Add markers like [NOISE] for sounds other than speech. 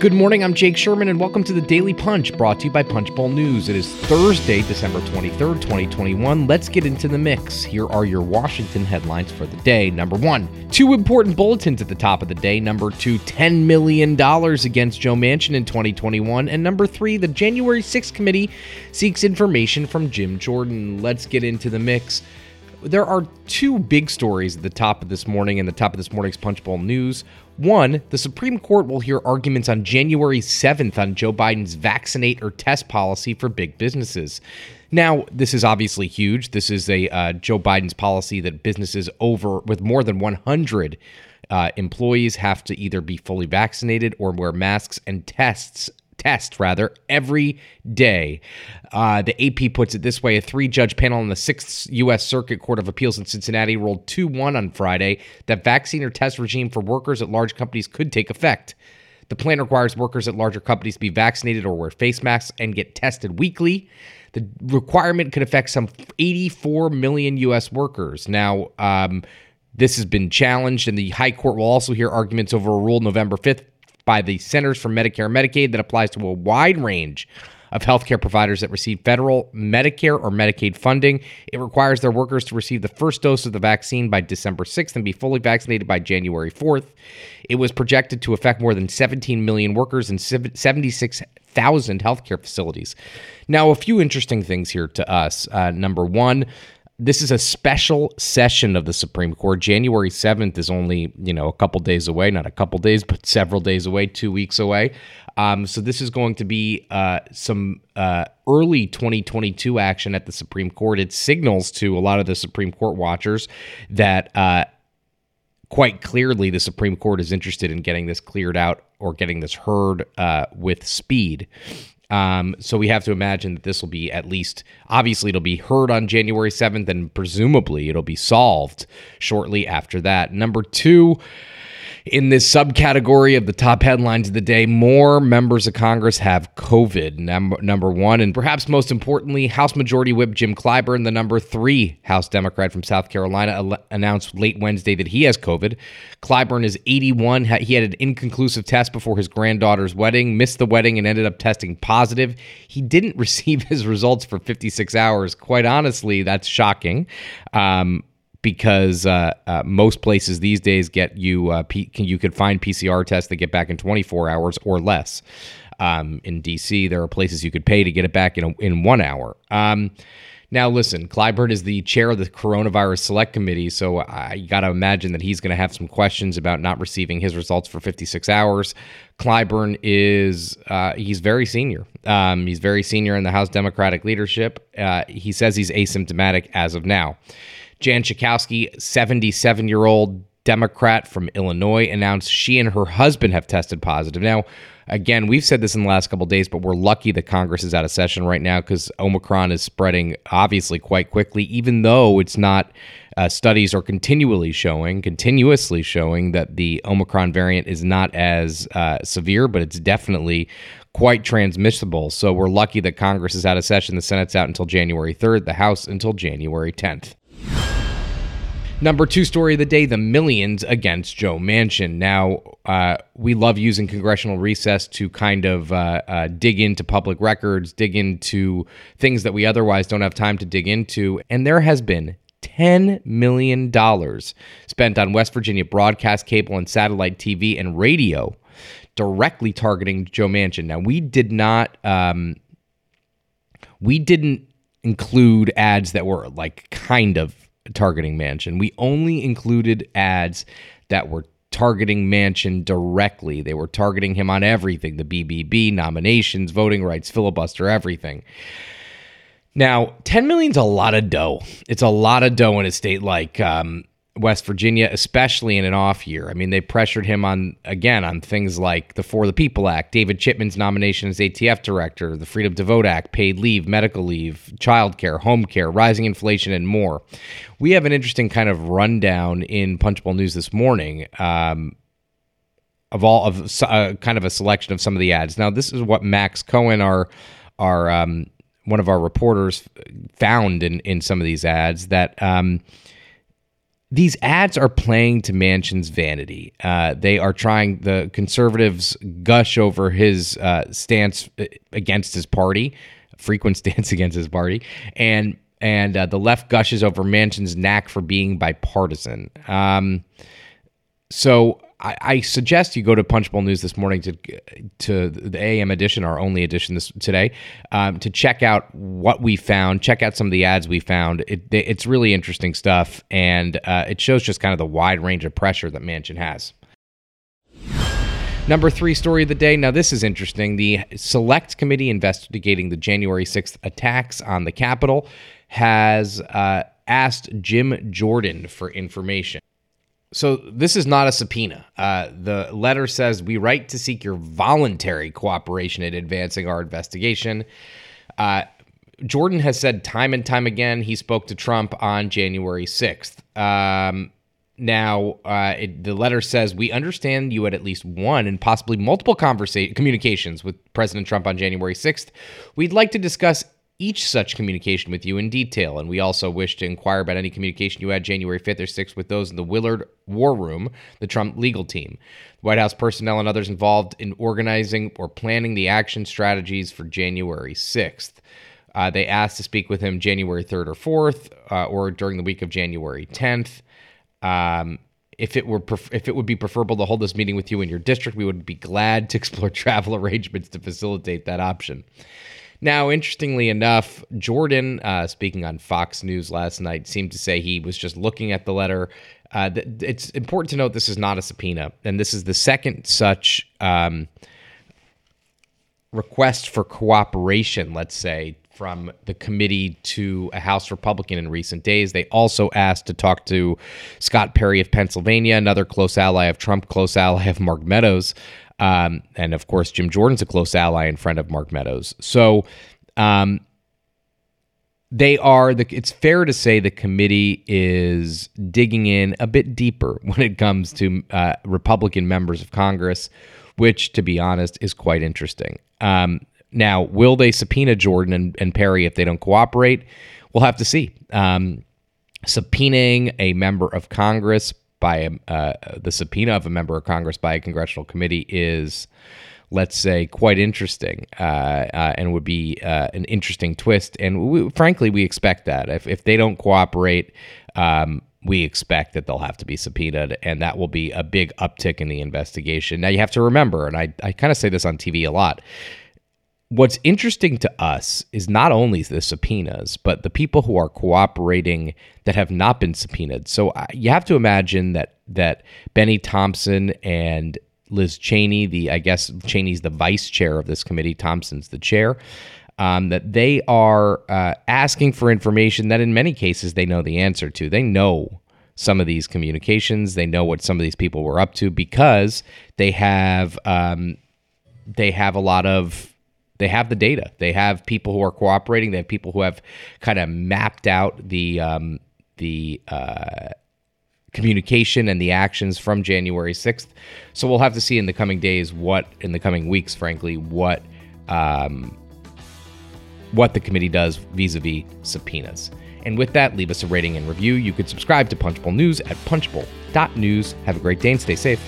Good morning, I'm Jake Sherman, and welcome to the Daily Punch, brought to you by Punchbowl News. It is Thursday, December 23rd, 2021. Let's get into the mix. Here are your Washington headlines for the day. Number one, two important bulletins at the top of the day. Number two, $10 million against Joe Manchin in 2021. And number three, the January 6th committee seeks information from Jim Jordan. Let's get into the mix. There are two big stories at the top of this morning and the top of this morning's Punchbowl News. One, the Supreme Court will hear arguments on January 7th on Joe Biden's vaccinate or test policy for big businesses. Now, this is obviously huge. This is a uh, Joe Biden's policy that businesses over with more than 100 uh, employees have to either be fully vaccinated or wear masks and tests test rather every day. Uh, the AP puts it this way: a three-judge panel in the Sixth U.S. Circuit Court of Appeals in Cincinnati ruled two-one on Friday that vaccine or test regime for workers at large companies could take effect. The plan requires workers at larger companies to be vaccinated or wear face masks and get tested weekly. The requirement could affect some 84 million U.S. workers. Now, um, this has been challenged, and the High Court will also hear arguments over a rule November 5th by the Centers for Medicare and Medicaid that applies to a wide range of healthcare providers that receive federal Medicare or Medicaid funding. It requires their workers to receive the first dose of the vaccine by December 6th and be fully vaccinated by January 4th. It was projected to affect more than 17 million workers and 76,000 healthcare facilities. Now, a few interesting things here to us. Uh, number one, this is a special session of the Supreme Court. January 7th is only, you know, a couple days away, not a couple days, but several days away, two weeks away. Um, so this is going to be uh, some uh, early 2022 action at the Supreme Court. It signals to a lot of the Supreme Court watchers that uh, quite clearly the Supreme Court is interested in getting this cleared out or getting this heard uh, with speed. Um, so we have to imagine that this will be at least, obviously, it'll be heard on January 7th, and presumably it'll be solved shortly after that. Number two, in this subcategory of the top headlines of the day, more members of Congress have COVID. Number, number one, and perhaps most importantly, House Majority Whip Jim Clyburn, the number three House Democrat from South Carolina, announced late Wednesday that he has COVID. Clyburn is 81. He had an inconclusive test before his granddaughter's wedding, missed the wedding, and ended up testing positive. He didn't [LAUGHS] receive his results for 56 hours. Quite honestly, that's shocking. Um, because uh, uh, most places these days get you uh, P- you could find PCR tests that get back in 24 hours or less. Um, in DC, there are places you could pay to get it back in a, in one hour. Um, now, listen, Clyburn is the chair of the Coronavirus Select Committee, so I got to imagine that he's going to have some questions about not receiving his results for 56 hours. Clyburn is uh, he's very senior. Um, he's very senior in the House Democratic leadership. Uh, he says he's asymptomatic as of now. Jan Schakowsky, 77 year old Democrat from Illinois, announced she and her husband have tested positive. Now, again, we've said this in the last couple days, but we're lucky that Congress is out of session right now because Omicron is spreading obviously quite quickly, even though it's not. Uh, studies are continually showing, continuously showing that the Omicron variant is not as uh, severe, but it's definitely quite transmissible. So we're lucky that Congress is out of session. The Senate's out until January 3rd, the House until January 10th. Number two story of the day the millions against Joe Manchin. Now, uh, we love using congressional recess to kind of uh, uh, dig into public records, dig into things that we otherwise don't have time to dig into. And there has been $10 million spent on West Virginia broadcast cable and satellite TV and radio directly targeting Joe Manchin. Now, we did not. Um, we didn't include ads that were like kind of targeting Manchin. We only included ads that were targeting Manchin directly. They were targeting him on everything the BBB, nominations, voting rights, filibuster, everything. Now, 10 million's a lot of dough. It's a lot of dough in a state like um, West Virginia, especially in an off year. I mean, they pressured him on again on things like the For the People Act, David Chipman's nomination as ATF director, the Freedom to Vote Act, paid leave, medical leave, childcare, home care, rising inflation, and more. We have an interesting kind of rundown in Punchbowl News this morning. Um, of all of uh, kind of a selection of some of the ads. Now, this is what Max Cohen, our our um, one of our reporters, found in in some of these ads that. Um, these ads are playing to Manchin's vanity. Uh, they are trying, the conservatives gush over his uh, stance uh, against his party, frequent [LAUGHS] stance against his party, and and uh, the left gushes over Manchin's knack for being bipartisan. Um, so I, I, suggest you go to Punchbowl News this morning to to the AM edition, our only edition this today, um, to check out what we found. Check out some of the ads we found. It, it's really interesting stuff, and uh, it shows just kind of the wide range of pressure that Manchin has. Number three story of the day. Now, this is interesting. The Select Committee investigating the January 6th attacks on the Capitol has uh, asked Jim Jordan for information. So this is not a subpoena. Uh, the letter says we write to seek your voluntary cooperation in advancing our investigation. Uh, Jordan has said time and time again he spoke to Trump on January 6th. Um, now, uh, it, the letter says we understand you had at least one and possibly multiple conversa- communications with President Trump on January 6th. We'd like to discuss each such communication with you in detail, and we also wish to inquire about any communication you had January 5th or 6th with those in the Willard War Room, the Trump legal team, White House personnel, and others involved in organizing or planning the action strategies for January 6th. Uh, they asked to speak with him January 3rd or 4th, uh, or during the week of January 10th. Um, if it were pref- if it would be preferable to hold this meeting with you in your district, we would be glad to [LAUGHS] explore travel arrangements to facilitate that option. Now, interestingly enough, Jordan, uh, speaking on Fox News last night, seemed to say he was just looking at the letter. Uh, th- it's important to note this is not a subpoena, and this is the second such um, request for cooperation, let's say, from the committee to a House Republican in recent days. They also asked to talk to Scott Perry of Pennsylvania, another close ally of Trump, close ally of Mark Meadows. Um, and of course, Jim Jordan's a close ally and friend of Mark Meadows. So um, they are the it's fair to say the committee is digging in a bit deeper [LAUGHS] when it comes to uh, Republican members of Congress, which, to be honest, is quite interesting. Um, now, will they subpoena Jordan and, and, Perry if they don't cooperate? We'll have to see. Um, subpoenaing a member of Congress by uh, the subpoena of a member of Congress by a congressional committee is, let's say, quite interesting uh, uh, and would be uh, an interesting twist. And we, frankly, we expect that if if they don't cooperate. Um, we expect that they'll have to be subpoenaed, and that will be a big uptick in the investigation. Now, you have to remember, and I, I kind of say this on TV a lot what's interesting to us is not only the subpoenas, but the people who are cooperating that have not been subpoenaed. So uh, you have to imagine that that Bennie Thompson and Liz Cheney, the I guess Cheney's the vice chair of this committee, Thompson's the chair. Um, that they are uh, asking for information that in many cases they know the answer to. They know some of these communications. They know what some of these people were up to because they have um, they have a lot of they have the data. They have people who are cooperating. They have people who have kind of mapped out the um, the uh, communication and the actions from January sixth. So we'll have to see in the coming days what, in the coming weeks, frankly, what um, what the committee does vis-a-vis subpoenas. And with that, leave us a rating and review. You could subscribe to Punchbowl News at punchbowl.news. Have a great day and stay safe.